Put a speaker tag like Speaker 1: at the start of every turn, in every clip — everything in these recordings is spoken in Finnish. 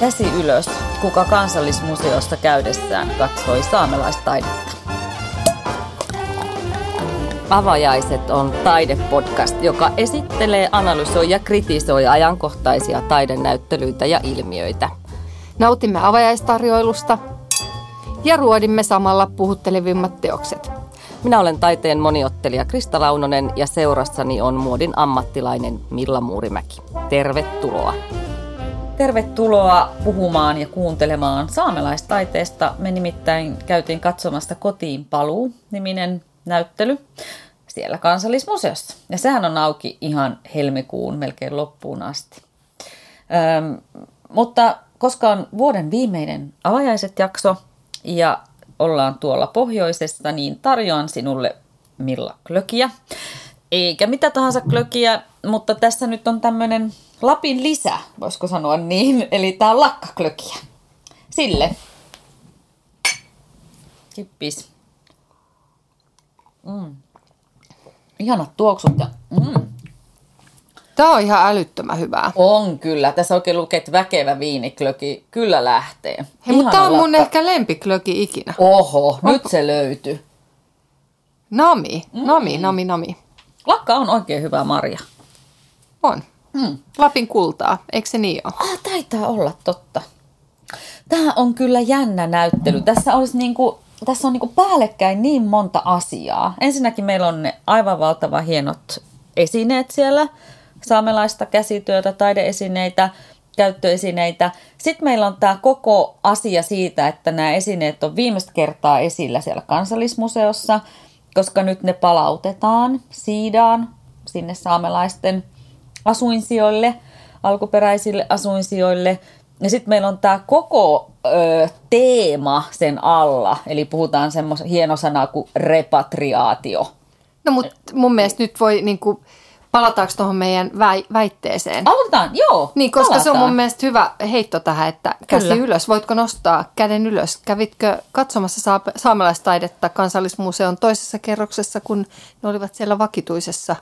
Speaker 1: Käsi ylös, kuka kansallismuseosta käydessään katsoi saamelaistaidetta. Avajaiset on taidepodcast, joka esittelee, analysoi ja kritisoi ajankohtaisia taidenäyttelyitä ja ilmiöitä.
Speaker 2: Nautimme avajaistarjoilusta ja ruodimme samalla puhuttelevimmat teokset.
Speaker 1: Minä olen taiteen moniottelija Krista Launonen ja seurassani on muodin ammattilainen Milla Muurimäki. Tervetuloa! Tervetuloa puhumaan ja kuuntelemaan saamelaistaiteesta. Me nimittäin käytiin katsomasta Kotiin paluu niminen näyttely siellä kansallismuseossa. Ja sehän on auki ihan helmikuun melkein loppuun asti. Öm, mutta koska on vuoden viimeinen avajaiset jakso ja ollaan tuolla pohjoisessa, niin tarjoan sinulle Milla klökiä. Eikä mitä tahansa klökiä, mutta tässä nyt on tämmöinen Lapin lisä, voisiko sanoa niin. Eli tää on lakkaklökiä. Sille. Kippis. Mm. Ihanat tuoksut ja mm.
Speaker 2: Tämä on ihan älyttömän hyvää.
Speaker 1: On kyllä. Tässä oikein lukee, että väkevä viiniklöki kyllä lähtee.
Speaker 2: Hei, mutta tämä on mun ehkä lempiklöki ikinä.
Speaker 1: Oho, Onko? nyt se löytyy.
Speaker 2: Nami, mm. nami, nami, nami.
Speaker 1: Lakka on oikein hyvä marja.
Speaker 2: On. Mm. Lapin kultaa, eikö se niin ole?
Speaker 1: Ah, taitaa olla totta. Tämä on kyllä jännä näyttely. Tässä, olisi niinku, tässä on niinku päällekkäin niin monta asiaa. Ensinnäkin meillä on ne aivan valtava hienot esineet siellä. Saamelaista käsityötä, taideesineitä, käyttöesineitä. Sitten meillä on tämä koko asia siitä, että nämä esineet on viimeistä kertaa esillä siellä kansallismuseossa, koska nyt ne palautetaan, siidaan sinne saamelaisten – asuinsijoille, alkuperäisille asuinsijoille. Ja sitten meillä on tämä koko ö, teema sen alla, eli puhutaan semmoisen hieno sana kuin repatriaatio.
Speaker 2: No mutta mun mielestä nyt voi niinku, palataanko tuohon meidän väi- väitteeseen?
Speaker 1: Aloitetaan, joo.
Speaker 2: Niin, koska palataan. se on mun mielestä hyvä heitto tähän, että käsi Kyllä. ylös. Voitko nostaa käden ylös? Kävitkö katsomassa saa- saamelaistaidetta kansallismuseon toisessa kerroksessa, kun ne olivat siellä vakituisessa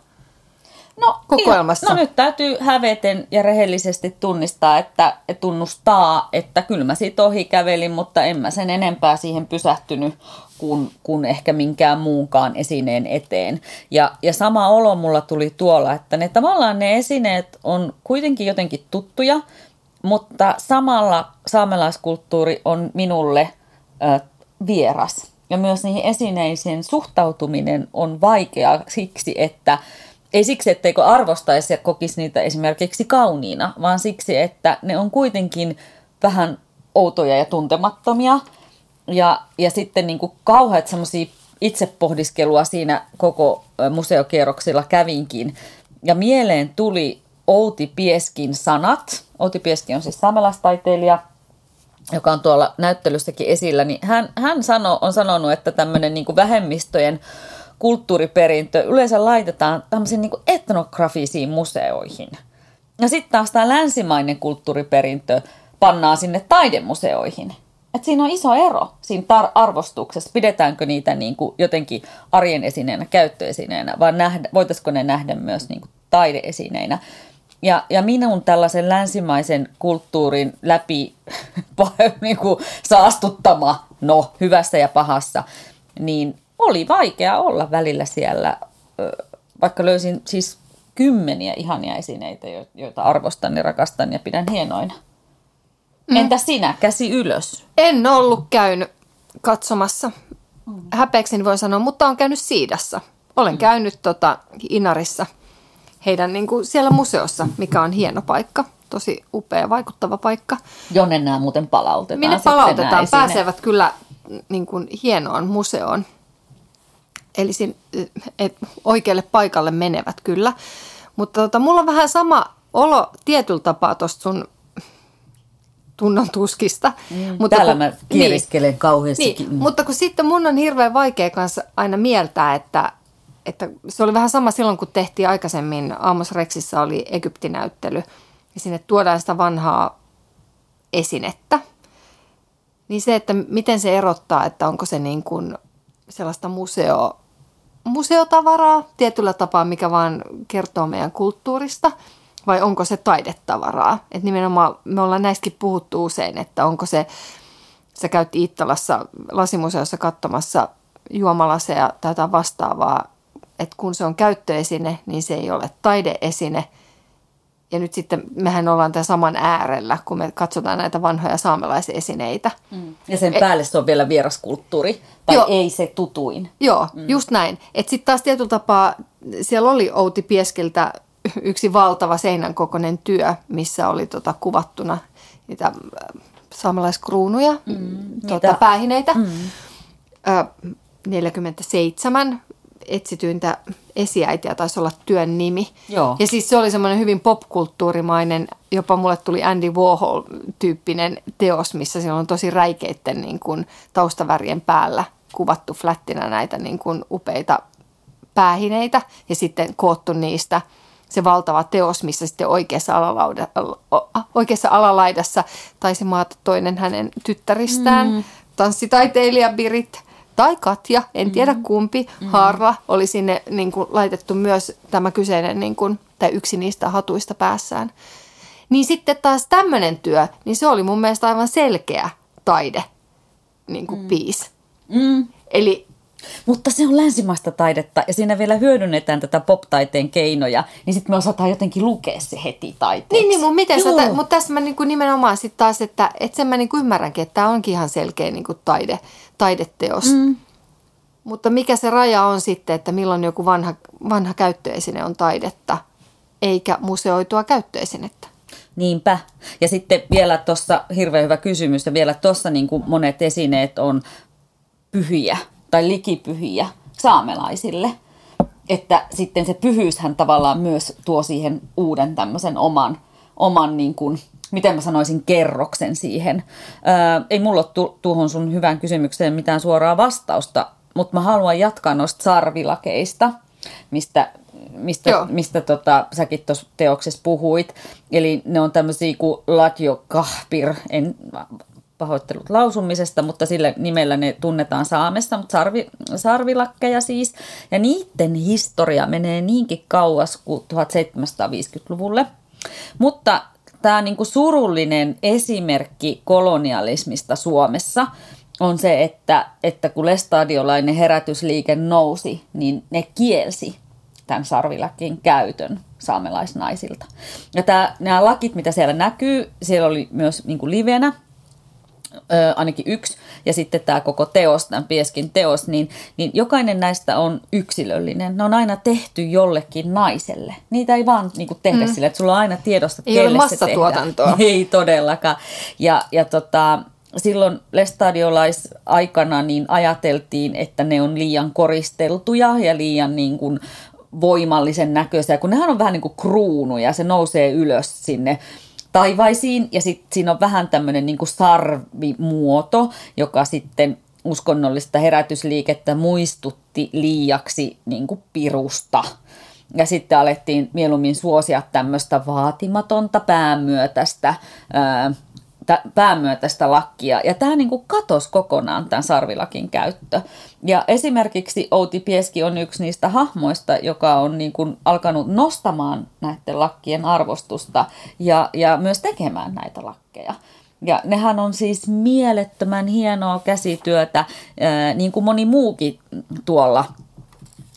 Speaker 1: No, kokoelmassa. no nyt täytyy häveten ja rehellisesti tunnistaa, että tunnustaa, että kyllä mä siitä ohi kävelin, mutta en mä sen enempää siihen pysähtynyt kuin, kuin ehkä minkään muunkaan esineen eteen. Ja, ja sama olo mulla tuli tuolla, että ne tavallaan ne esineet on kuitenkin jotenkin tuttuja, mutta samalla saamelaiskulttuuri on minulle ö, vieras. Ja myös niihin esineisiin suhtautuminen on vaikeaa siksi, että – ei siksi, etteikö arvostaisi ja kokisi niitä esimerkiksi kauniina, vaan siksi, että ne on kuitenkin vähän outoja ja tuntemattomia. Ja, ja sitten niin kuin kauheat semmoisia itsepohdiskelua siinä koko museokierroksilla kävinkin. Ja mieleen tuli Outi Pieskin sanat. Outi Pieski on siis saamelaistaiteilija, joka on tuolla näyttelyssäkin esillä. Niin hän, hän sano, on sanonut, että tämmöinen niin vähemmistöjen kulttuuriperintö yleensä laitetaan tämmöisiin niin etnografisiin museoihin. Ja sitten taas tämä länsimainen kulttuuriperintö pannaan sinne taidemuseoihin. Et siinä on iso ero siinä tar- arvostuksessa, pidetäänkö niitä niin kuin jotenkin arjen esineenä, käyttöesineenä, vai nähdä, voitaisiko ne nähdä myös niin kuin taideesineinä. Ja, ja minun tällaisen länsimaisen kulttuurin läpi niin kuin saastuttama, no hyvässä ja pahassa, niin oli vaikea olla välillä siellä, vaikka löysin siis kymmeniä ihania esineitä, joita arvostan ja rakastan ja pidän hienoina. Mm. Entä sinä, käsi ylös?
Speaker 2: En ollut käynyt katsomassa. Mm. Häpeäkseni voi sanoa, mutta on käynyt Siidassa. Olen mm. käynyt tota, Inarissa heidän niin kuin siellä museossa, mikä on hieno paikka. Tosi upea, vaikuttava paikka.
Speaker 1: Jonne nämä muuten palautetaan.
Speaker 2: Minne palautetaan, pääsevät kyllä niin kuin hienoon museoon. Eli sin, et, oikealle paikalle menevät kyllä. Mutta tota, mulla on vähän sama olo tietyllä tapaa tuosta sun tunnon tuskista.
Speaker 1: Mm, mutta täällä kun, mä kieriskelen niin, kauheasti.
Speaker 2: Niin, mutta kun sitten mun on hirveän vaikea kanssa aina mieltää, että, että se oli vähän sama silloin, kun tehtiin aikaisemmin, Amos Rexissa oli Egyptinäyttely, ja sinne tuodaan sitä vanhaa esinettä. Niin se, että miten se erottaa, että onko se niin kuin sellaista museo, museotavaraa tietyllä tapaa, mikä vaan kertoo meidän kulttuurista, vai onko se taidetavaraa. Et nimenomaan me ollaan näistäkin puhuttu usein, että onko se, sä käyt Iittalassa lasimuseossa katsomassa juomalaseja tai jotain vastaavaa, että kun se on käyttöesine, niin se ei ole taideesine. Ja nyt sitten mehän ollaan tämän saman äärellä, kun me katsotaan näitä vanhoja saamelaisesineitä.
Speaker 1: Mm. Ja sen päälle se on vielä vieraskulttuuri, tai joo, ei se tutuin.
Speaker 2: Joo, mm. just näin. Että sitten taas tietyllä tapaa, siellä oli Outi Pieskiltä yksi valtava seinän kokoinen työ, missä oli tota kuvattuna niitä äh, saamelaiskruunuja, mm, tota, päähineitä. Mm. Ö, 47 etsityintä esiäitiä taisi olla työn nimi.
Speaker 1: Joo.
Speaker 2: Ja siis se oli semmoinen hyvin popkulttuurimainen, jopa mulle tuli Andy Warhol-tyyppinen teos, missä siellä on tosi räikeitten niin kuin, taustavärien päällä kuvattu flättinä näitä niin kuin, upeita päähineitä ja sitten koottu niistä se valtava teos, missä sitten oikeassa, alalauda, oikeassa alalaidassa taisi maata toinen hänen tyttäristään, mm. tanssitaiteilija Birit tai Katja, en tiedä mm. kumpi, mm. Harra oli sinne niin kuin, laitettu myös tämä kyseinen niin kuin, tai yksi niistä hatuista päässään. Niin sitten taas tämmöinen työ, niin se oli mun mielestä aivan selkeä taide niin kuin mm. piis. Mm. Eli
Speaker 1: mutta se on länsimaista taidetta ja siinä vielä hyödynnetään tätä pop-taiteen keinoja, niin sitten me osataan jotenkin lukea se heti taiteeksi.
Speaker 2: Niin, niin mutta, miten sä, mutta tässä mä niinku nimenomaan sitten taas, että, että sen mä niinku ymmärränkin, että tämä onkin ihan selkeä niinku taide, taideteos. Mm. Mutta mikä se raja on sitten, että milloin joku vanha, vanha käyttöesine on taidetta, eikä museoitua käyttöesinettä?
Speaker 1: Niinpä. Ja sitten vielä tuossa, hirveän hyvä kysymys, ja vielä tuossa niin monet esineet on pyhiä tai likipyhiä saamelaisille. Että sitten se pyhyyshän tavallaan myös tuo siihen uuden tämmöisen oman, oman niin kuin, miten mä sanoisin, kerroksen siihen. Ää, ei mulla ole tu- tuohon sun hyvään kysymykseen mitään suoraa vastausta, mutta mä haluan jatkaa noista sarvilakeista, mistä, mistä, mistä tota, säkin tuossa teoksessa puhuit. Eli ne on tämmöisiä kuin latjo kahpir, en pahoittelut lausumisesta, mutta sillä nimellä ne tunnetaan Saamessa, mutta sarvi, sarvilakkeja siis. Ja niiden historia menee niinkin kauas kuin 1750-luvulle. Mutta tämä niinku surullinen esimerkki kolonialismista Suomessa on se, että, että kun lestadiolainen herätysliike nousi, niin ne kielsi tämän sarvilakin käytön saamelaisnaisilta. Ja tämä, nämä lakit, mitä siellä näkyy, siellä oli myös niin livenä ö, ainakin yksi, ja sitten tämä koko teos, tämän Pieskin teos, niin, niin jokainen näistä on yksilöllinen. Ne on aina tehty jollekin naiselle. Niitä ei vaan niin kuin, tehdä mm. sille, että sulla on aina tiedosta,
Speaker 2: ei kelle ole massatuotantoa.
Speaker 1: Se ei todellakaan. Ja, ja tota, silloin lestadiolais-aikana niin ajateltiin, että ne on liian koristeltuja ja liian niin kuin, voimallisen näköisiä, kun nehän on vähän niin kuin kruunuja, se nousee ylös sinne taivaisiin ja sitten siinä on vähän tämmöinen niin sarvimuoto, joka sitten uskonnollista herätysliikettä muistutti liiaksi niin kuin pirusta. Ja sitten alettiin mieluummin suosia tämmöistä vaatimatonta päämyötästä ää, päämyötäistä lakkia. Ja tämä niin katosi kokonaan tämän sarvilakin käyttö. Ja esimerkiksi Outi Pieski on yksi niistä hahmoista, joka on niin kuin alkanut nostamaan näiden lakkien arvostusta ja, ja myös tekemään näitä lakkeja. Ja nehän on siis mielettömän hienoa käsityötä, niin kuin moni muukin tuolla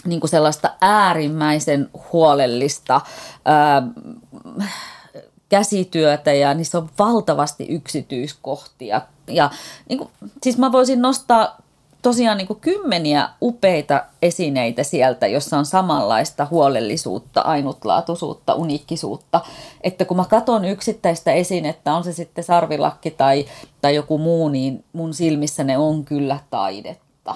Speaker 1: niin kuin sellaista äärimmäisen huolellista käsityötä ja niissä on valtavasti yksityiskohtia. Ja niin kuin, siis mä voisin nostaa tosiaan niin kuin kymmeniä upeita esineitä sieltä, jossa on samanlaista huolellisuutta, ainutlaatuisuutta, uniikkisuutta. Että kun mä katson yksittäistä esinettä, on se sitten sarvilakki tai, tai joku muu, niin mun silmissä ne on kyllä taidetta.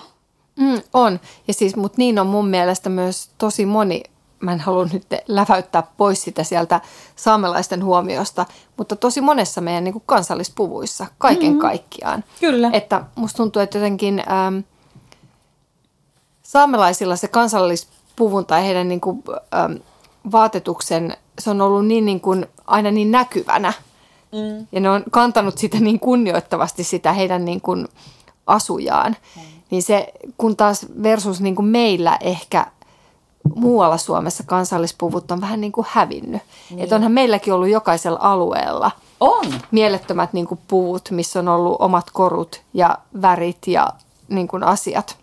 Speaker 2: Mm, on. Ja siis, mutta niin on mun mielestä myös tosi moni mä en halua nyt läväyttää pois sitä sieltä saamelaisten huomiosta, mutta tosi monessa meidän niin kuin kansallispuvuissa kaiken mm-hmm. kaikkiaan.
Speaker 1: Kyllä.
Speaker 2: Että musta tuntuu, että jotenkin ähm, saamelaisilla se kansallispuvun tai heidän niin kuin, ähm, vaatetuksen, se on ollut niin, niin kuin, aina niin näkyvänä. Mm. Ja ne on kantanut sitä niin kunnioittavasti sitä heidän niin kuin, asujaan. Mm. Niin se, kun taas versus niin kuin meillä ehkä – muualla Suomessa kansallispuvut on vähän niin kuin hävinnyt. Niin. Että onhan meilläkin ollut jokaisella alueella
Speaker 1: on.
Speaker 2: mielettömät niin kuin puvut, missä on ollut omat korut ja värit ja niin kuin asiat.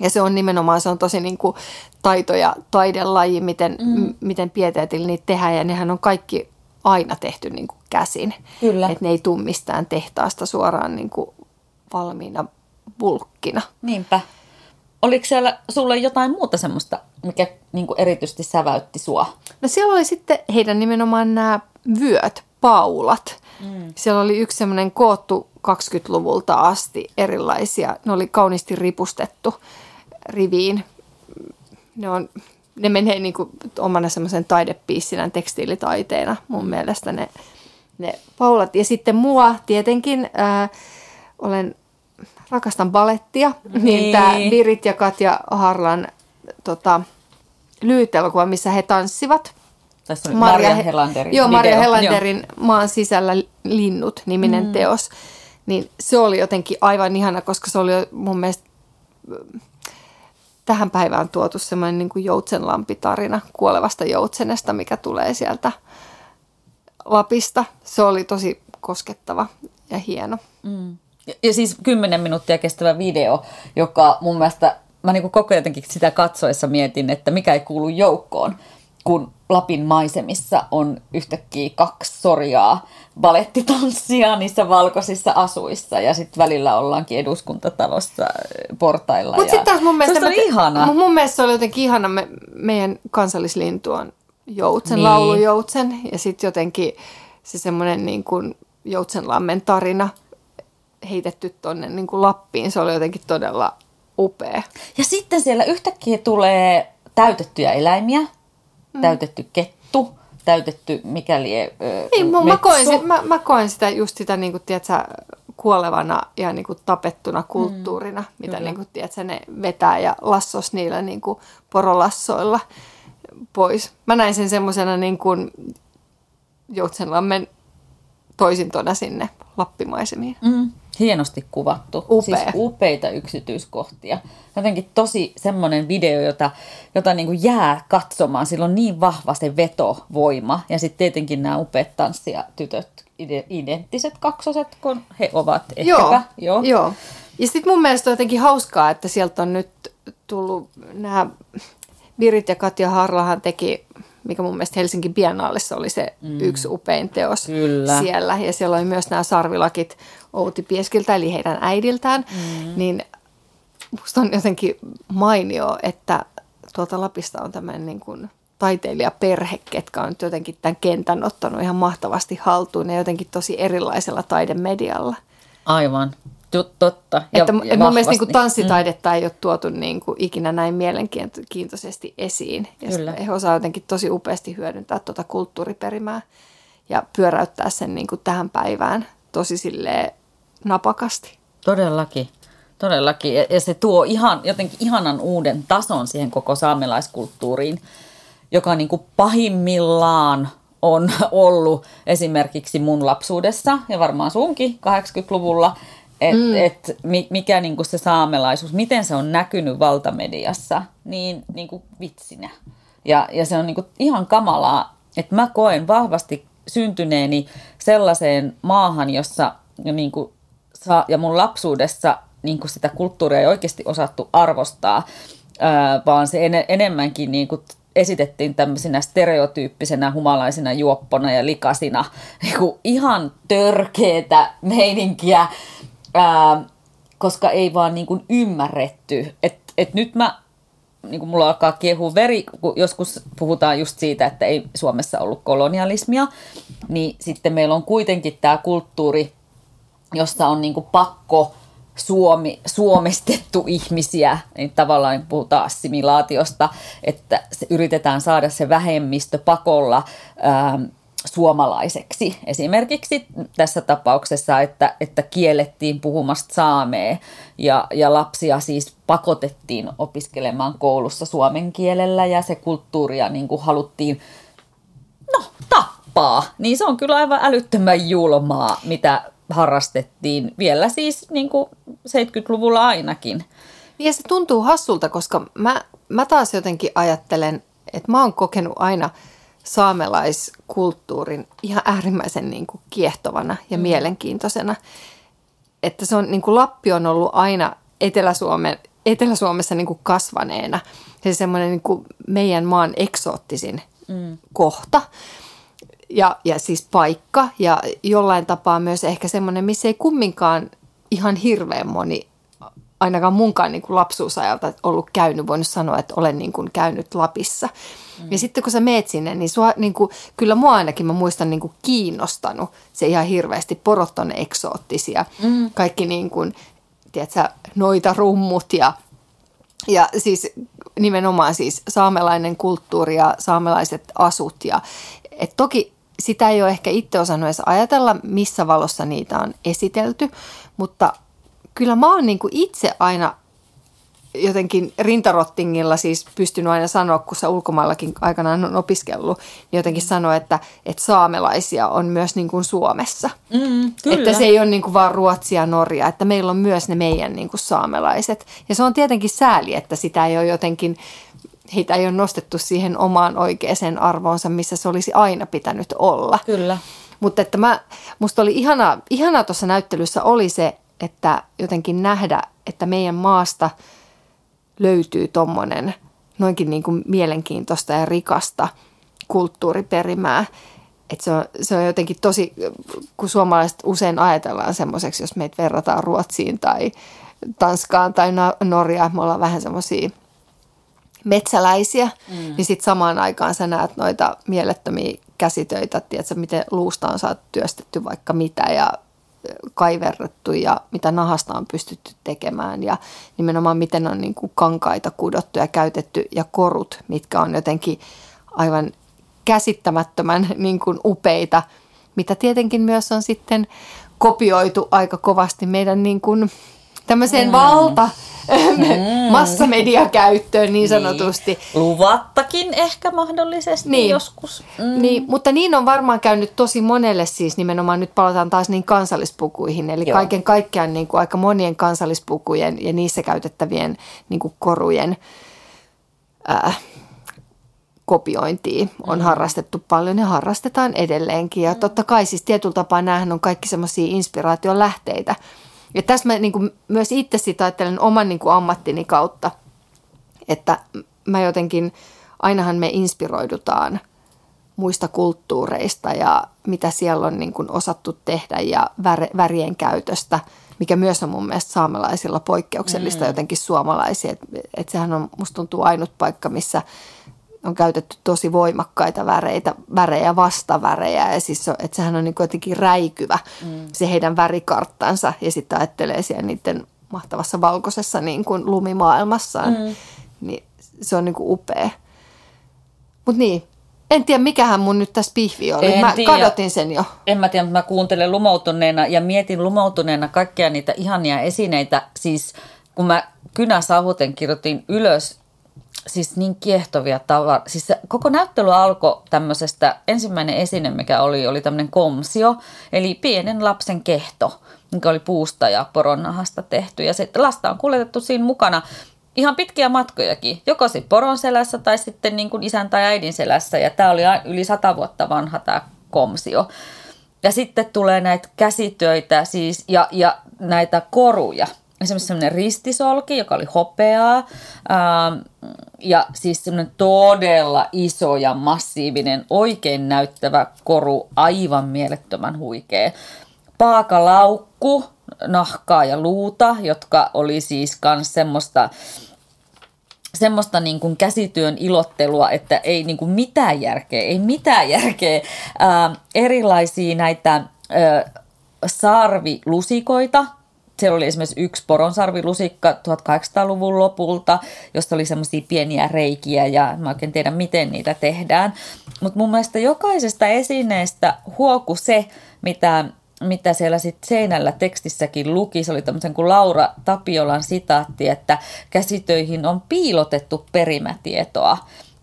Speaker 2: Ja se on nimenomaan, se on tosi niin kuin taito- ja taidelaji, miten, mm. m- miten pieteetillä niitä tehdään. Ja nehän on kaikki aina tehty niin kuin käsin.
Speaker 1: Kyllä.
Speaker 2: Että ne ei tule mistään tehtaasta suoraan niin kuin valmiina bulkkina.
Speaker 1: Niinpä. Oliko siellä sulle jotain muuta semmoista, mikä niin kuin erityisesti säväytti sua?
Speaker 2: No siellä oli sitten heidän nimenomaan nämä vyöt, paulat. Mm. Siellä oli yksi semmoinen koottu 20-luvulta asti erilaisia. Ne oli kauniisti ripustettu riviin. Ne, on, ne menee niin kuin omana semmoisen taidepiissinä, tekstiilitaiteena mun mielestä ne, ne paulat. Ja sitten mua tietenkin, ää, olen rakastan balettia, niin, niin tämä Virit ja Katja Harlan tota, lyhytelokuva, missä he tanssivat.
Speaker 1: Tässä on Maria, Maria Helanderin
Speaker 2: Joo, Maria video. Helanderin joo. Maan sisällä linnut niminen mm. teos. Niin se oli jotenkin aivan ihana, koska se oli mun mielestä tähän päivään tuotu semmoinen niin kuin joutsenlampitarina kuolevasta joutsenesta, mikä tulee sieltä Lapista. Se oli tosi koskettava ja hieno.
Speaker 1: Mm. Ja, siis kymmenen minuuttia kestävä video, joka mun mielestä, mä niin koko jotenkin sitä katsoessa mietin, että mikä ei kuulu joukkoon, kun Lapin maisemissa on yhtäkkiä kaksi sorjaa balettitanssia niissä valkoisissa asuissa ja sitten välillä ollaankin eduskuntatalossa äh, portailla.
Speaker 2: Mutta sitten taas mun mielestä...
Speaker 1: Se oli ihana.
Speaker 2: Mun mielestä se oli jotenkin ihana. Me, meidän kansallislintu on joutsen, niin. laulujoutsen ja sitten jotenkin se semmoinen niin kuin Joutsenlammen tarina heitetty tonne niin kuin Lappiin. Se oli jotenkin todella upea.
Speaker 1: Ja sitten siellä yhtäkkiä tulee täytettyjä eläimiä, mm. täytetty kettu, täytetty mikäli
Speaker 2: Ei, niin, mä, koen, mä, mä koen sitä just sitä niin kuin, tiedätkö, kuolevana ja niin kuin, tapettuna kulttuurina, mm, mitä niin kuin, tiedätkö, ne vetää ja lassos niillä niin kuin, porolassoilla pois. Mä näin sen semmoisena niin kuin Joutsenlammen toisintona sinne lappimaisemiin.
Speaker 1: Mm hienosti kuvattu.
Speaker 2: Upea.
Speaker 1: Siis upeita yksityiskohtia. Jotenkin tosi semmoinen video, jota, jota niin kuin jää katsomaan. Sillä on niin vahva se vetovoima. Ja sitten tietenkin nämä upeat tanssia tytöt, identtiset kaksoset, kun he ovat ehkäpä.
Speaker 2: Joo, joo. joo. Ja sitten mun mielestä on jotenkin hauskaa, että sieltä on nyt tullut nämä Virit ja Katja Harlahan teki mikä mun mielestä Helsinki Biennaalissa oli se mm. yksi upein teos
Speaker 1: Kyllä.
Speaker 2: siellä. Ja siellä oli myös nämä sarvilakit Outi Pieskiltä, eli heidän äidiltään. Mm. Niin musta on jotenkin mainio, että tuolta Lapista on tämmöinen niin kuin taiteilijaperhe, ketkä on nyt jotenkin tämän kentän ottanut ihan mahtavasti haltuun ja jotenkin tosi erilaisella taidemedialla.
Speaker 1: Aivan. Totta.
Speaker 2: Ja, että ja mun mielestä niin kuin tanssitaidetta mm. ei ole tuotu niin kuin ikinä näin mielenkiintoisesti esiin. Ja Kyllä. he osaa jotenkin tosi upeasti hyödyntää tuota kulttuuriperimää ja pyöräyttää sen niin kuin tähän päivään tosi silleen napakasti.
Speaker 1: Todellakin. Todellakin. Ja se tuo ihan, jotenkin ihanan uuden tason siihen koko saamelaiskulttuuriin, joka niin kuin pahimmillaan on ollut esimerkiksi mun lapsuudessa ja varmaan sunkin 80-luvulla – että mm. et mikä niinku se saamelaisuus, miten se on näkynyt valtamediassa, niin niinku vitsinä. Ja, ja se on niinku ihan kamalaa, että mä koen vahvasti syntyneeni sellaiseen maahan, jossa niinku, ja mun lapsuudessa niinku sitä kulttuuria ei oikeasti osattu arvostaa, vaan se en, enemmänkin niinku esitettiin tämmöisinä stereotyyppisenä humalaisina juoppona ja likasina. Niinku ihan törkeetä meininkiä koska ei vaan niin kuin ymmärretty. Että et nyt mä, niin kuin mulla alkaa kiehua veri, kun joskus puhutaan just siitä, että ei Suomessa ollut kolonialismia, niin sitten meillä on kuitenkin tämä kulttuuri, jossa on niin kuin pakko suomi, suomestettu ihmisiä, niin tavallaan puhutaan assimilaatiosta, että se, yritetään saada se vähemmistö pakolla ää, suomalaiseksi. Esimerkiksi tässä tapauksessa, että, että kiellettiin puhumasta saamea ja, ja lapsia siis pakotettiin opiskelemaan koulussa suomen kielellä ja se kulttuuria niin kuin haluttiin no, tappaa. Niin se on kyllä aivan älyttömän julmaa, mitä harrastettiin vielä siis niin kuin 70-luvulla ainakin.
Speaker 2: Ja se tuntuu hassulta, koska mä, mä taas jotenkin ajattelen, että mä oon kokenut aina saamelaiskulttuurin ihan äärimmäisen niin kuin kiehtovana ja mm. mielenkiintoisena. Että se on, niin kuin Lappi on ollut aina Etelä-Suomen, Etelä-Suomessa niin kuin kasvaneena. Se semmoinen niin kuin meidän maan eksoottisin mm. kohta ja, ja siis paikka ja jollain tapaa myös ehkä semmoinen, missä ei kumminkaan ihan hirveän moni ainakaan munkaan niin kuin lapsuusajalta ollut käynyt, voinut sanoa, että olen niin kuin käynyt Lapissa. Mm. Ja sitten kun sä meet sinne, niin, sua, niin kuin, kyllä mua ainakin mä muistan niin kuin kiinnostanut se ihan hirveästi. Porot on eksoottisia. Mm. Kaikki niin kuin, tiedätkö, noita rummut ja, ja siis nimenomaan siis saamelainen kulttuuri ja saamelaiset asut. Ja, et toki sitä ei ole ehkä itse osannut edes ajatella, missä valossa niitä on esitelty, mutta kyllä mä oon niin kuin itse aina jotenkin rintarottingilla siis pystynyt aina sanoa, kun sä ulkomaillakin aikanaan on opiskellut, niin jotenkin sanoa, että, että saamelaisia on myös niin kuin Suomessa. Mm, kyllä. Että se ei ole niin kuin vaan Ruotsia ja Norja, että meillä on myös ne meidän niin kuin saamelaiset. Ja se on tietenkin sääli, että sitä ei ole jotenkin, heitä ei ole nostettu siihen omaan oikeaan arvoonsa, missä se olisi aina pitänyt olla.
Speaker 1: Kyllä.
Speaker 2: Mutta että mä, musta oli ihanaa, ihanaa tuossa näyttelyssä oli se, että jotenkin nähdä, että meidän maasta löytyy tuommoinen noinkin niin kuin mielenkiintoista ja rikasta kulttuuriperimää. Että se, on, se on jotenkin tosi, kun suomalaiset usein ajatellaan semmoiseksi, jos meitä verrataan Ruotsiin tai Tanskaan tai Norjaan, me ollaan vähän semmoisia metsäläisiä, mm. niin sitten samaan aikaan sä näet noita mielettömiä käsitöitä, tiedätkö, miten luusta on saatu työstetty vaikka mitä ja kaiverrettu ja mitä nahasta on pystytty tekemään ja nimenomaan miten on niin kuin kankaita kudottu ja käytetty ja korut, mitkä on jotenkin aivan käsittämättömän niin kuin upeita, mitä tietenkin myös on sitten kopioitu aika kovasti meidän niin kuin tämmöiseen mm. valta mm. massamediakäyttöön niin sanotusti.
Speaker 1: Niin. Luvattakin ehkä mahdollisesti niin. joskus.
Speaker 2: Mm. Niin, mutta niin on varmaan käynyt tosi monelle siis nimenomaan, nyt palataan taas niin kansallispukuihin, eli Joo. kaiken kaikkiaan niin kuin aika monien kansallispukujen ja niissä käytettävien niin kuin korujen äh, kopiointia on mm. harrastettu paljon ja harrastetaan edelleenkin. Ja totta kai siis tietyllä tapaa näähän on kaikki semmoisia inspiraation lähteitä – ja tässä mä niin kuin myös itse sitä ajattelen oman niin kuin ammattini kautta, että mä jotenkin, ainahan me inspiroidutaan muista kulttuureista ja mitä siellä on niin kuin osattu tehdä ja värien käytöstä, mikä myös on mun mielestä saamelaisilla poikkeuksellista mm. jotenkin suomalaisia. Että et sehän on, musta tuntuu ainut paikka, missä on käytetty tosi voimakkaita väreitä, värejä, vastavärejä ja siis että sehän on niin jotenkin räikyvä mm. se heidän värikarttansa ja sitten ajattelee siellä niiden mahtavassa valkoisessa niin kuin lumimaailmassaan, mm. niin se on niin kuin upea. Mutta niin, en tiedä mikähän mun nyt tässä pihvi oli. En mä tiedä. kadotin sen jo.
Speaker 1: En mä tiedä, mutta mä kuuntelen lumoutuneena ja mietin lumoutuneena kaikkia niitä ihania esineitä. Siis kun mä kynäsavuten kirjoitin ylös siis niin kiehtovia tavaroita. Siis koko näyttely alkoi tämmöisestä, ensimmäinen esine mikä oli, oli tämmöinen komsio, eli pienen lapsen kehto, mikä oli puusta ja poronnahasta tehty. Ja sitten lasta on kuljetettu siinä mukana ihan pitkiä matkojakin, joko sitten poron selässä tai sitten niin kuin isän tai äidin selässä. Ja tämä oli yli sata vuotta vanha tämä komsio. Ja sitten tulee näitä käsitöitä siis, ja, ja näitä koruja – esimerkiksi semmoinen ristisolki, joka oli hopeaa, ähm, ja siis semmoinen todella iso ja massiivinen, oikein näyttävä koru, aivan mielettömän huikea. Paakalaukku, nahkaa ja luuta, jotka oli siis myös semmoista, semmoista niin kuin käsityön ilottelua, että ei niin kuin mitään järkeä, ei mitään järkeä. Ää, erilaisia näitä ää, sarvilusikoita, siellä oli esimerkiksi yksi poronsarvilusikka 1800-luvun lopulta, josta oli semmoisia pieniä reikiä ja mä oikein tiedä, miten niitä tehdään. Mutta mun mielestä jokaisesta esineestä huoku se, mitä, mitä siellä sitten seinällä tekstissäkin luki. Se oli tämmöisen kuin Laura Tapiolan sitaatti, että käsitöihin on piilotettu perimätietoa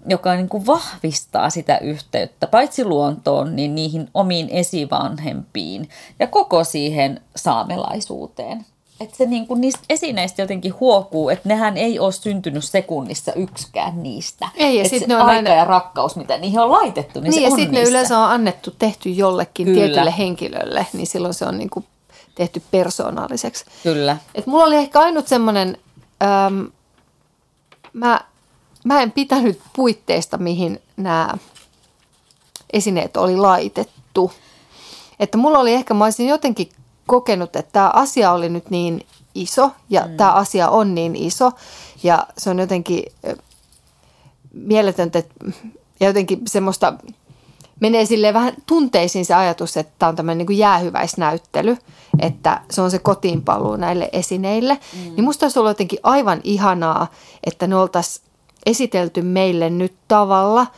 Speaker 1: joka niin kuin vahvistaa sitä yhteyttä paitsi luontoon, niin niihin omiin esivanhempiin ja koko siihen saamelaisuuteen. että se niin kuin niistä esineistä jotenkin huokuu, että nehän ei ole syntynyt sekunnissa yksikään niistä.
Speaker 2: Ei,
Speaker 1: ja sitten ne on aika aina... ja rakkaus, mitä niihin on laitettu, niin, niin
Speaker 2: se
Speaker 1: ja
Speaker 2: sitten ne yleensä on annettu, tehty jollekin Kyllä. tietylle henkilölle, niin silloin se on niin kuin tehty persoonalliseksi.
Speaker 1: Kyllä.
Speaker 2: Et mulla oli ehkä ainut semmoinen, äm, mä, mä en pitänyt puitteista, mihin nämä esineet oli laitettu. Että mulla oli ehkä, mä olisin jotenkin kokenut, että tämä asia oli nyt niin iso ja mm. tämä asia on niin iso ja se on jotenkin mieletöntä ja jotenkin semmoista menee sille vähän tunteisiin se ajatus, että tämä on tämmöinen niin jäähyväisnäyttely, että se on se kotiinpaluu näille esineille. Mm. Niin musta olisi ollut jotenkin aivan ihanaa, että ne oltaisiin esitelty meille nyt tavalla –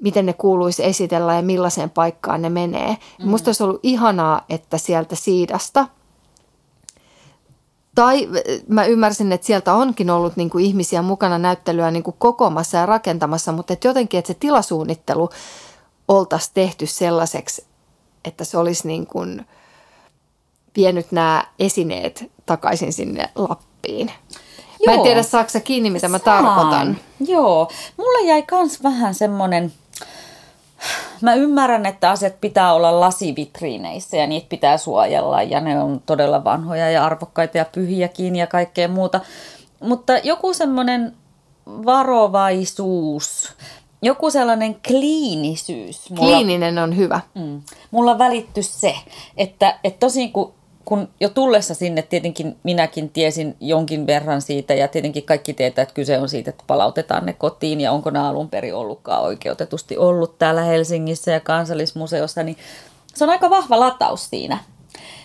Speaker 2: miten ne kuuluisi esitellä ja millaiseen paikkaan ne menee. Mm-hmm. Musta olisi ollut ihanaa, että sieltä siidasta tai mä ymmärsin, että sieltä onkin ollut niin kuin ihmisiä mukana näyttelyä niin kuin kokomassa ja rakentamassa, mutta että jotenkin, että se tilasuunnittelu oltaisiin tehty sellaiseksi, että se olisi niin kuin vienyt nämä esineet takaisin sinne Lappiin. Joo. Mä en tiedä, saako kiinni, mitä mä Saan. tarkoitan.
Speaker 1: Joo, mulle jäi kans vähän semmoinen – mä ymmärrän, että asiat pitää olla lasivitriineissä ja niitä pitää suojella ja ne on todella vanhoja ja arvokkaita ja pyhiäkin ja kaikkea muuta. Mutta joku semmoinen varovaisuus, joku sellainen kliinisyys.
Speaker 2: Mulla, Kliininen on hyvä.
Speaker 1: Mm, mulla välitty se, että, että tosin kun kun jo tullessa sinne tietenkin minäkin tiesin jonkin verran siitä ja tietenkin kaikki tietää, että kyse on siitä, että palautetaan ne kotiin ja onko ne alun perin ollutkaan oikeutetusti ollut täällä Helsingissä ja kansallismuseossa, niin se on aika vahva lataus siinä.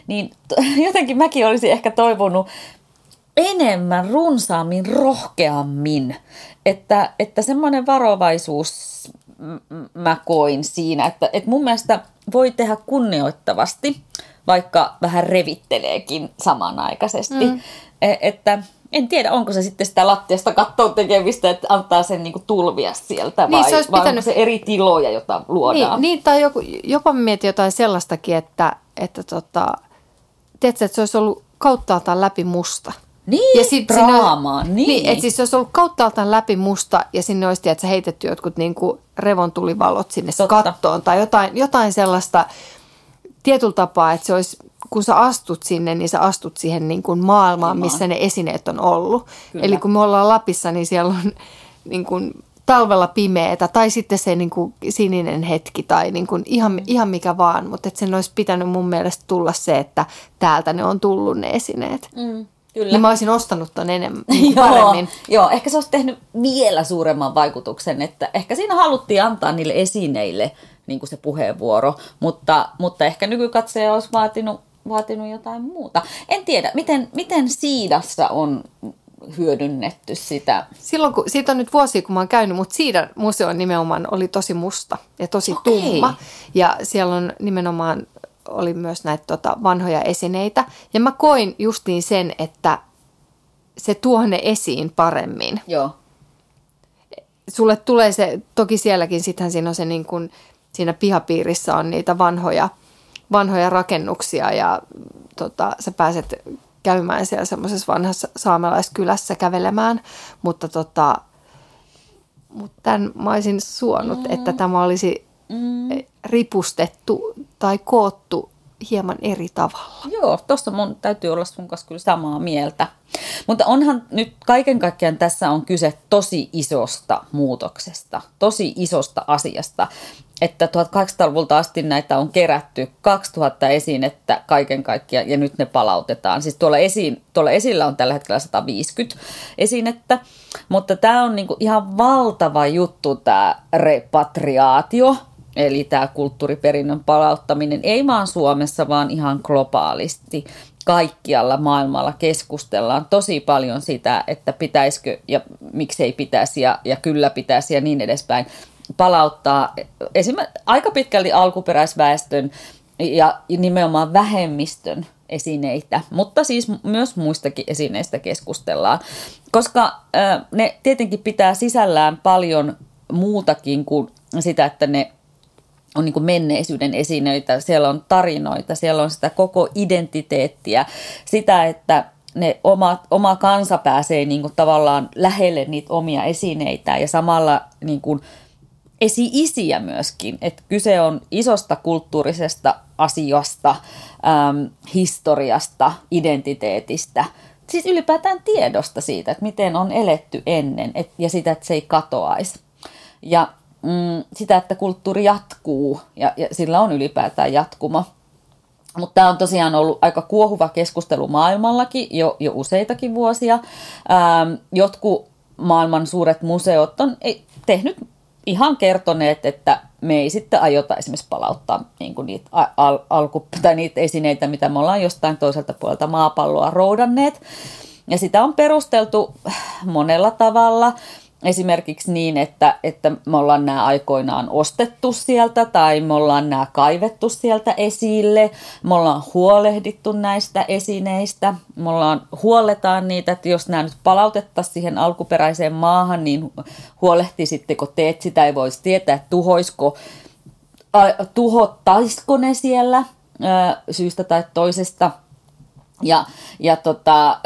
Speaker 1: Niin jotenkin mäkin olisin ehkä toivonut enemmän, runsaammin, rohkeammin, että, että semmoinen varovaisuus mä koin siinä, että, että mun mielestä voi tehdä kunnioittavasti – vaikka vähän revitteleekin samanaikaisesti. Mm. E- että en tiedä, onko se sitten sitä lattiasta kattoon tekemistä, että antaa sen niinku tulvia sieltä niin, vai, se vai pitänyt... onko se eri tiloja, joita luodaan?
Speaker 2: Niin, niin tai joku, jopa mietin jotain sellaistakin, että, että tota, tiedätkö, että se olisi ollut kauttaaltaan läpi musta.
Speaker 1: Niin, ja sit draamaa,
Speaker 2: niin. niin. Että siis se olisi ollut kauttaaltaan läpi musta ja sinne olisi tiedätkö, heitetty jotkut niinku revontulivalot sinne Totta. kattoon tai jotain, jotain sellaista – tietyllä tapaa, että se olisi, kun sä astut sinne, niin sä astut siihen niin kuin maailmaan, missä ne esineet on ollut. Kyllä. Eli kun me ollaan Lapissa, niin siellä on niin kuin talvella pimeätä tai sitten se niin kuin sininen hetki tai niin kuin ihan, ihan mikä vaan, mutta että sen olisi pitänyt mun mielestä tulla se, että täältä ne on tullut ne esineet. Mm. Kyllä. Niin mä olisin ostanut ton enemmän, niin paremmin.
Speaker 1: Joo, ehkä se olisi tehnyt vielä suuremman vaikutuksen, että ehkä siinä haluttiin antaa niille esineille – niin kuin se puheenvuoro, mutta, mutta ehkä nykykatseja olisi vaatinut, vaatinut jotain muuta. En tiedä, miten, miten Siidassa on hyödynnetty sitä?
Speaker 2: Silloin, kun, siitä on nyt vuosi, kun mä oon käynyt, mutta Siidan museo nimenomaan oli tosi musta ja tosi okay. tumma. Ja siellä on nimenomaan oli myös näitä tota, vanhoja esineitä. Ja mä koin justiin sen, että se tuo ne esiin paremmin.
Speaker 1: Joo.
Speaker 2: Sulle tulee se, toki sielläkin sittenhän siinä on se niin kuin siinä pihapiirissä on niitä vanhoja, vanhoja rakennuksia ja tota, sä pääset käymään siellä semmoisessa vanhassa saamelaiskylässä kävelemään, mutta tota, mutta tämän mä olisin suonut, mm. että tämä olisi mm. ripustettu tai koottu hieman eri tavalla.
Speaker 1: Joo, tuossa mun täytyy olla sun kanssa kyllä samaa mieltä. Mutta onhan nyt kaiken kaikkiaan tässä on kyse tosi isosta muutoksesta, tosi isosta asiasta, että 1800-luvulta asti näitä on kerätty 2000 esinettä kaiken kaikkiaan ja nyt ne palautetaan. Siis tuolla, esiin, tuolla esillä on tällä hetkellä 150 esinettä, mutta tämä on niinku ihan valtava juttu tämä repatriaatio, eli tämä kulttuuriperinnön palauttaminen, ei vaan Suomessa, vaan ihan globaalisti. Kaikkialla maailmalla keskustellaan tosi paljon sitä, että pitäisikö ja miksei pitäisi ja, ja kyllä pitäisi ja niin edespäin palauttaa esimerkiksi aika pitkälti alkuperäisväestön ja nimenomaan vähemmistön esineitä, mutta siis myös muistakin esineistä keskustellaan, koska ne tietenkin pitää sisällään paljon muutakin kuin sitä, että ne on niin menneisyyden esineitä, siellä on tarinoita, siellä on sitä koko identiteettiä, sitä, että ne oma, oma kansa pääsee niin kuin tavallaan lähelle niitä omia esineitä ja samalla niin kuin esi-isiä myöskin. Että kyse on isosta kulttuurisesta asiasta, äm, historiasta, identiteetistä, siis ylipäätään tiedosta siitä, että miten on eletty ennen et, ja sitä, että se ei katoaisi. Ja mm, sitä, että kulttuuri jatkuu ja, ja sillä on ylipäätään jatkuma. Mutta tämä on tosiaan ollut aika kuohuva keskustelu maailmallakin jo, jo useitakin vuosia. Ähm, jotkut maailman suuret museot on tehnyt ihan kertoneet, että me ei sitten aiota esimerkiksi palauttaa niin kuin niitä, al, alku, tai niitä esineitä, mitä me ollaan jostain toiselta puolelta maapalloa roudanneet. Ja sitä on perusteltu monella tavalla esimerkiksi niin, että, että me ollaan nämä aikoinaan ostettu sieltä tai me ollaan nämä kaivettu sieltä esille, me ollaan huolehdittu näistä esineistä, me ollaan, huoletaan niitä, että jos nämä nyt palautettaisiin siihen alkuperäiseen maahan, niin huolehtisitteko te, että sitä ei voisi tietää, että tuhoisiko, tuhottaisiko ne siellä syystä tai toisesta – ja, ja tota,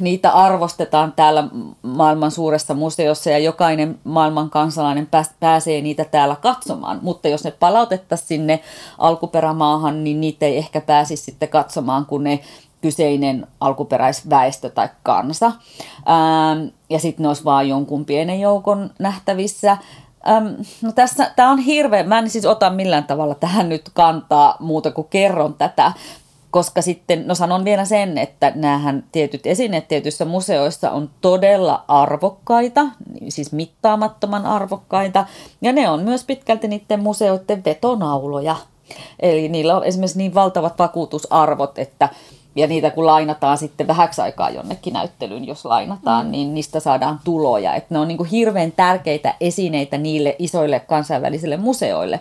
Speaker 1: niitä arvostetaan täällä maailman suuressa museossa ja jokainen maailman kansalainen pääsee niitä täällä katsomaan. Mutta jos ne palautettaisiin sinne alkuperämaahan, niin niitä ei ehkä pääsisi sitten katsomaan, kun ne kyseinen alkuperäisväestö tai kansa. ja sitten ne olisi vaan jonkun pienen joukon nähtävissä. no tässä, tämä on hirveä, mä en siis ota millään tavalla tähän nyt kantaa muuta kuin kerron tätä, koska sitten, no sanon vielä sen, että näähän tietyt esineet tietyissä museoissa on todella arvokkaita, siis mittaamattoman arvokkaita, ja ne on myös pitkälti niiden museoiden vetonauloja. Eli niillä on esimerkiksi niin valtavat vakuutusarvot, että ja niitä kun lainataan sitten vähäksi aikaa jonnekin näyttelyyn, jos lainataan, mm. niin niistä saadaan tuloja. Että ne on niin kuin hirveän tärkeitä esineitä niille isoille kansainvälisille museoille.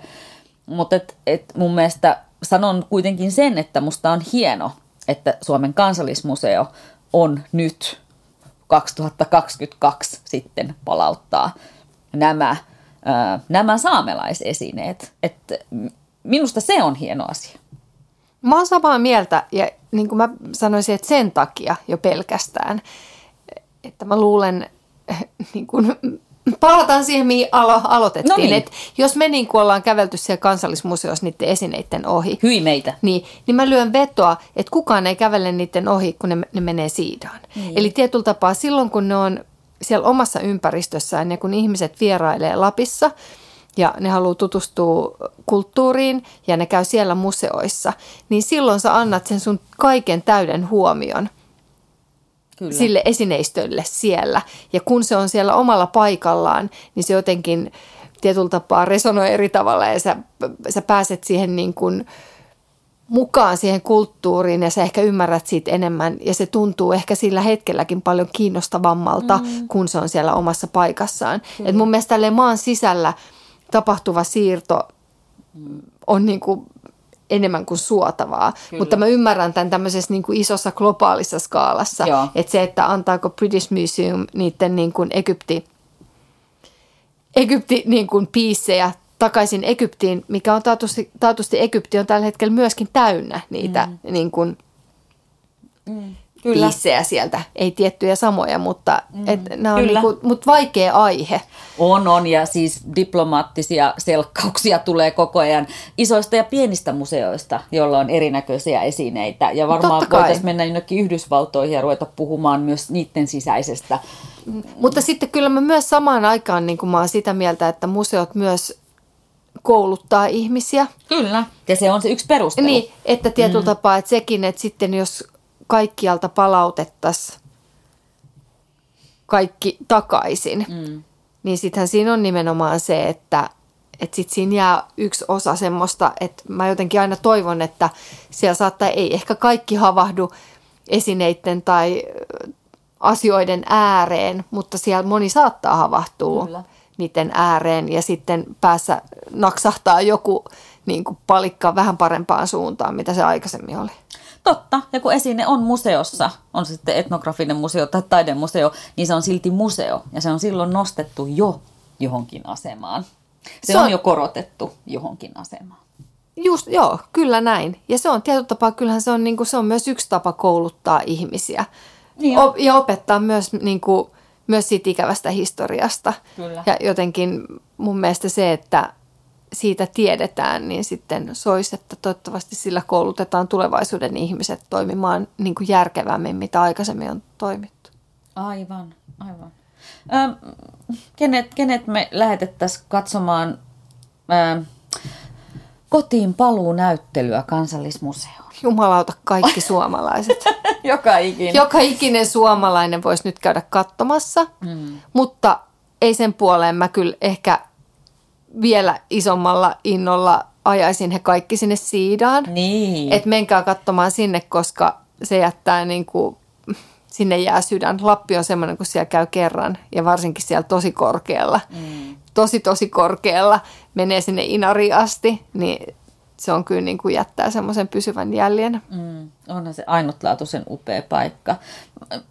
Speaker 1: Mutta et, et mun mielestä sanon kuitenkin sen, että musta on hieno, että Suomen kansallismuseo on nyt 2022 sitten palauttaa nämä, nämä saamelaisesineet. Että minusta se on hieno asia.
Speaker 2: Mä oon samaa mieltä ja niin kuin mä sanoisin, että sen takia jo pelkästään, että mä luulen, niin kuin palataan siihen, mihin alo- aloitettiin. No niin. Et jos me niin ollaan kävelty siellä kansallismuseossa niiden esineiden ohi.
Speaker 1: Hyi meitä.
Speaker 2: Niin, niin mä lyön vetoa, että kukaan ei kävele niiden ohi, kun ne, ne menee siidaan. Niin. Eli tietyllä tapaa silloin, kun ne on siellä omassa ympäristössään ja kun ihmiset vierailee Lapissa ja ne haluaa tutustua kulttuuriin ja ne käy siellä museoissa, niin silloin sä annat sen sun kaiken täyden huomion – Kyllä. sille esineistölle siellä. Ja kun se on siellä omalla paikallaan, niin se jotenkin tietyllä tapaa resonoi eri tavalla ja sä, sä pääset siihen niin kuin mukaan siihen kulttuuriin ja sä ehkä ymmärrät siitä enemmän ja se tuntuu ehkä sillä hetkelläkin paljon kiinnostavammalta, mm. kun se on siellä omassa paikassaan. Et mun mielestä maan sisällä tapahtuva siirto on niin kuin enemmän kuin suotavaa. Kyllä. Mutta mä ymmärrän tämän tämmöisessä niin kuin isossa globaalissa skaalassa, Joo. että se, että antaako British Museum niiden niin kuin Egypti, Egypti niin kuin piissejä takaisin Egyptiin, mikä on taatusti, taatusti Egypti on tällä hetkellä myöskin täynnä niitä mm. niin kuin, mm. Kyllä. piissejä sieltä. Ei tiettyjä samoja, mutta, mm, et, nämä on niinku, mut vaikea aihe.
Speaker 1: On, on ja siis diplomaattisia selkkauksia tulee koko ajan isoista ja pienistä museoista, joilla on erinäköisiä esineitä. Ja varmaan voitaisiin mennä jonnekin Yhdysvaltoihin ja ruveta puhumaan myös niiden sisäisestä.
Speaker 2: Mm, mutta sitten kyllä mä myös samaan aikaan niin mä oon sitä mieltä, että museot myös kouluttaa ihmisiä.
Speaker 1: Kyllä, ja se on se yksi perustelu.
Speaker 2: Niin, että tietyllä mm. tapaa, että sekin, että sitten jos kaikkialta palautettaisiin kaikki takaisin, mm. niin sittenhän siinä on nimenomaan se, että että sitten siinä jää yksi osa semmoista, että mä jotenkin aina toivon, että siellä saattaa, ei ehkä kaikki havahdu esineiden tai asioiden ääreen, mutta siellä moni saattaa havahtua Kyllä. niiden ääreen ja sitten päässä naksahtaa joku niin kuin palikka vähän parempaan suuntaan, mitä se aikaisemmin oli.
Speaker 1: Totta, ja kun esine on museossa, on se sitten etnografinen museo tai taidemuseo, niin se on silti museo, ja se on silloin nostettu jo johonkin asemaan. Se, se on, on jo korotettu johonkin asemaan.
Speaker 2: Just, joo, kyllä näin. Ja se on tietyllä tapaa, kyllähän se on, niin kuin, se on myös yksi tapa kouluttaa ihmisiä. Niin o- ja opettaa myös, niin kuin, myös siitä ikävästä historiasta. Kyllä. Ja jotenkin mun mielestä se, että siitä tiedetään, niin sitten soisi, että toivottavasti sillä koulutetaan tulevaisuuden ihmiset toimimaan niin kuin järkevämmin, mitä aikaisemmin on toimittu.
Speaker 1: Aivan, aivan. Ähm, kenet, kenet me lähetettäisiin katsomaan ähm, kotiin paluunäyttelyä kansallismuseoon?
Speaker 2: Jumalauta kaikki suomalaiset.
Speaker 1: Joka ikinen.
Speaker 2: Joka ikinen suomalainen voisi nyt käydä katsomassa, mm. mutta ei sen puoleen mä kyllä ehkä vielä isommalla innolla ajaisin he kaikki sinne siidaan.
Speaker 1: Niin.
Speaker 2: Että menkää katsomaan sinne, koska se jättää niin kuin, sinne jää sydän. Lappi on semmoinen, kun siellä käy kerran ja varsinkin siellä tosi korkealla. Mm. Tosi tosi korkealla menee sinne Inariin asti, niin se on kyllä niin kuin jättää semmoisen pysyvän jäljen.
Speaker 1: Mm, onhan se ainutlaatuisen upea paikka.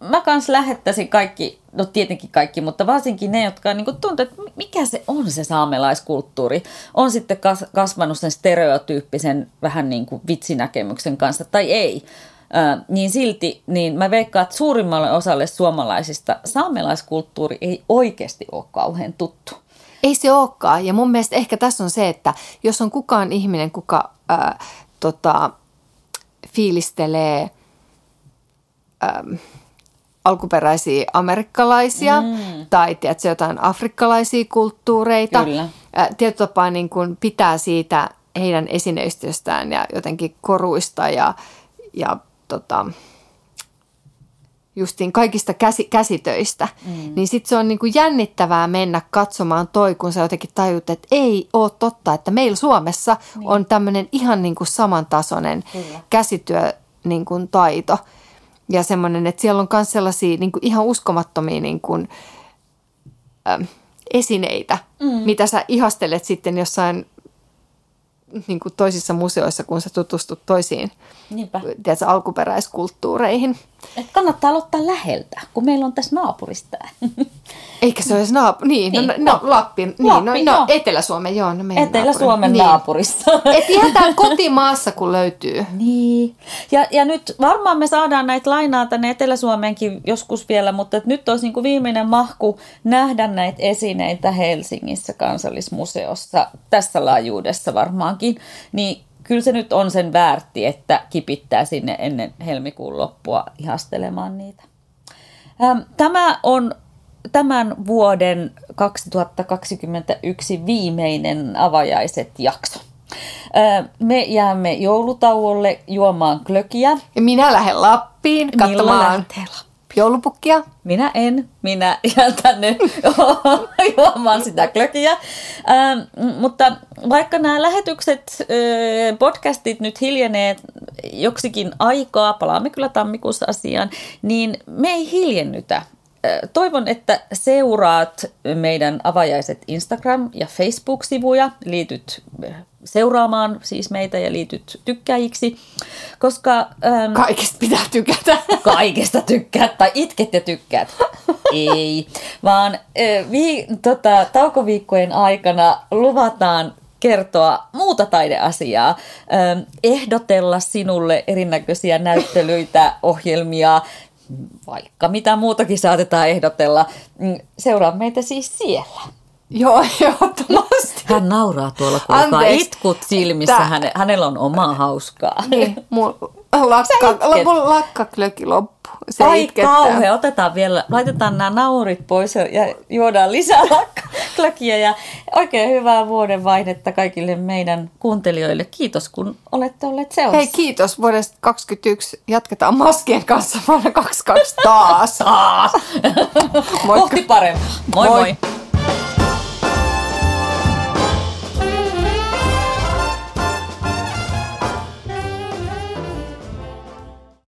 Speaker 1: Mä kans lähettäisin kaikki, no tietenkin kaikki, mutta varsinkin ne, jotka niin tuntuu, että mikä se on se saamelaiskulttuuri. On sitten kasvanut sen stereotyyppisen vähän niin kuin vitsinäkemyksen kanssa tai ei. Äh, niin silti niin mä veikkaan, että suurimmalle osalle suomalaisista saamelaiskulttuuri ei oikeasti ole kauhean tuttu.
Speaker 2: Ei se olekaan. Ja mun mielestä ehkä tässä on se, että jos on kukaan ihminen, kuka ää, tota, fiilistelee ää, alkuperäisiä amerikkalaisia mm. tai tiedätkö, jotain afrikkalaisia kulttuureita. Kyllä. tietyllä tapaa niin kuin pitää siitä heidän esineistöstään ja jotenkin koruista ja, ja tota, justiin kaikista käsi, käsitöistä, mm. niin sitten se on niinku jännittävää mennä katsomaan toi, kun sä jotenkin tajut, että ei ole totta, että meillä Suomessa niin. on tämmöinen ihan niinku samantasoinen Kyllä. käsityö niinku taito. Ja semmoinen, että siellä on myös sellaisia niinku ihan uskomattomia niinku, äh, esineitä, mm. mitä sä ihastelet sitten jossain niin kuin toisissa museoissa, kun sä tutustut toisiin tiedätkö, alkuperäiskulttuureihin.
Speaker 1: Et kannattaa aloittaa läheltä, kun meillä on tässä naapurista.
Speaker 2: Eikä se olisi naapuri. Niin, no, niin, no, no, Lappi. Niin, Lappi, no, no, Etelä-Suomen, joo. No
Speaker 1: Etelä-Suomen
Speaker 2: naapuri.
Speaker 1: naapurissa.
Speaker 2: Et ihan kotimaassa, kun löytyy.
Speaker 1: Niin. Ja, ja nyt varmaan me saadaan näitä lainaa tänne Etelä-Suomeenkin joskus vielä, mutta että nyt olisi niin kuin viimeinen mahku nähdä näitä esineitä Helsingissä kansallismuseossa tässä laajuudessa varmaankin. Niin kyllä se nyt on sen väärti, että kipittää sinne ennen helmikuun loppua ihastelemaan niitä. Tämä on tämän vuoden 2021 viimeinen avajaiset jakso. Me jäämme joulutauolle juomaan klökiä.
Speaker 2: Ja minä lähden Lappiin katsomaan joulupukkia.
Speaker 1: Minä en. Minä jään tänne juomaan sitä klökiä. Ähm, mutta vaikka nämä lähetykset, äh, podcastit nyt hiljenee joksikin aikaa, palaamme kyllä tammikuussa asiaan, niin me ei hiljennytä toivon, että seuraat meidän avajaiset Instagram- ja Facebook-sivuja, liityt seuraamaan siis meitä ja liityt tykkäjiksi, koska...
Speaker 2: Ähm, Kaikesta pitää tykätä.
Speaker 1: Kaikesta tykkää, tai itket ja tykkäät. Ei, vaan äh, vi, tota, taukoviikkojen aikana luvataan kertoa muuta taideasiaa, ähm, ehdotella sinulle erinäköisiä näyttelyitä, ohjelmia, vaikka mitä muutakin saatetaan ehdotella. Mm, seuraa meitä siis siellä.
Speaker 2: Joo, ehdottomasti.
Speaker 1: Hän nauraa tuolla, kuulkaa itkut silmissä. Tää... Häne, hänellä on omaa hauskaa.
Speaker 2: Niin, mun lakka, mun lakkaklöki loppu.
Speaker 1: Se Ai kauhea, otetaan vielä, laitetaan nämä naurit pois ja juodaan lisää lakkaklökiä. Ja oikein hyvää vuodenvaihdetta kaikille meidän kuuntelijoille. Kiitos, kun olette olleet seurassa.
Speaker 2: Hei, kiitos. Vuodesta 2021 jatketaan maskien kanssa vuonna 22 taas.
Speaker 1: taas. Kohti parempaa. Moi moi. moi.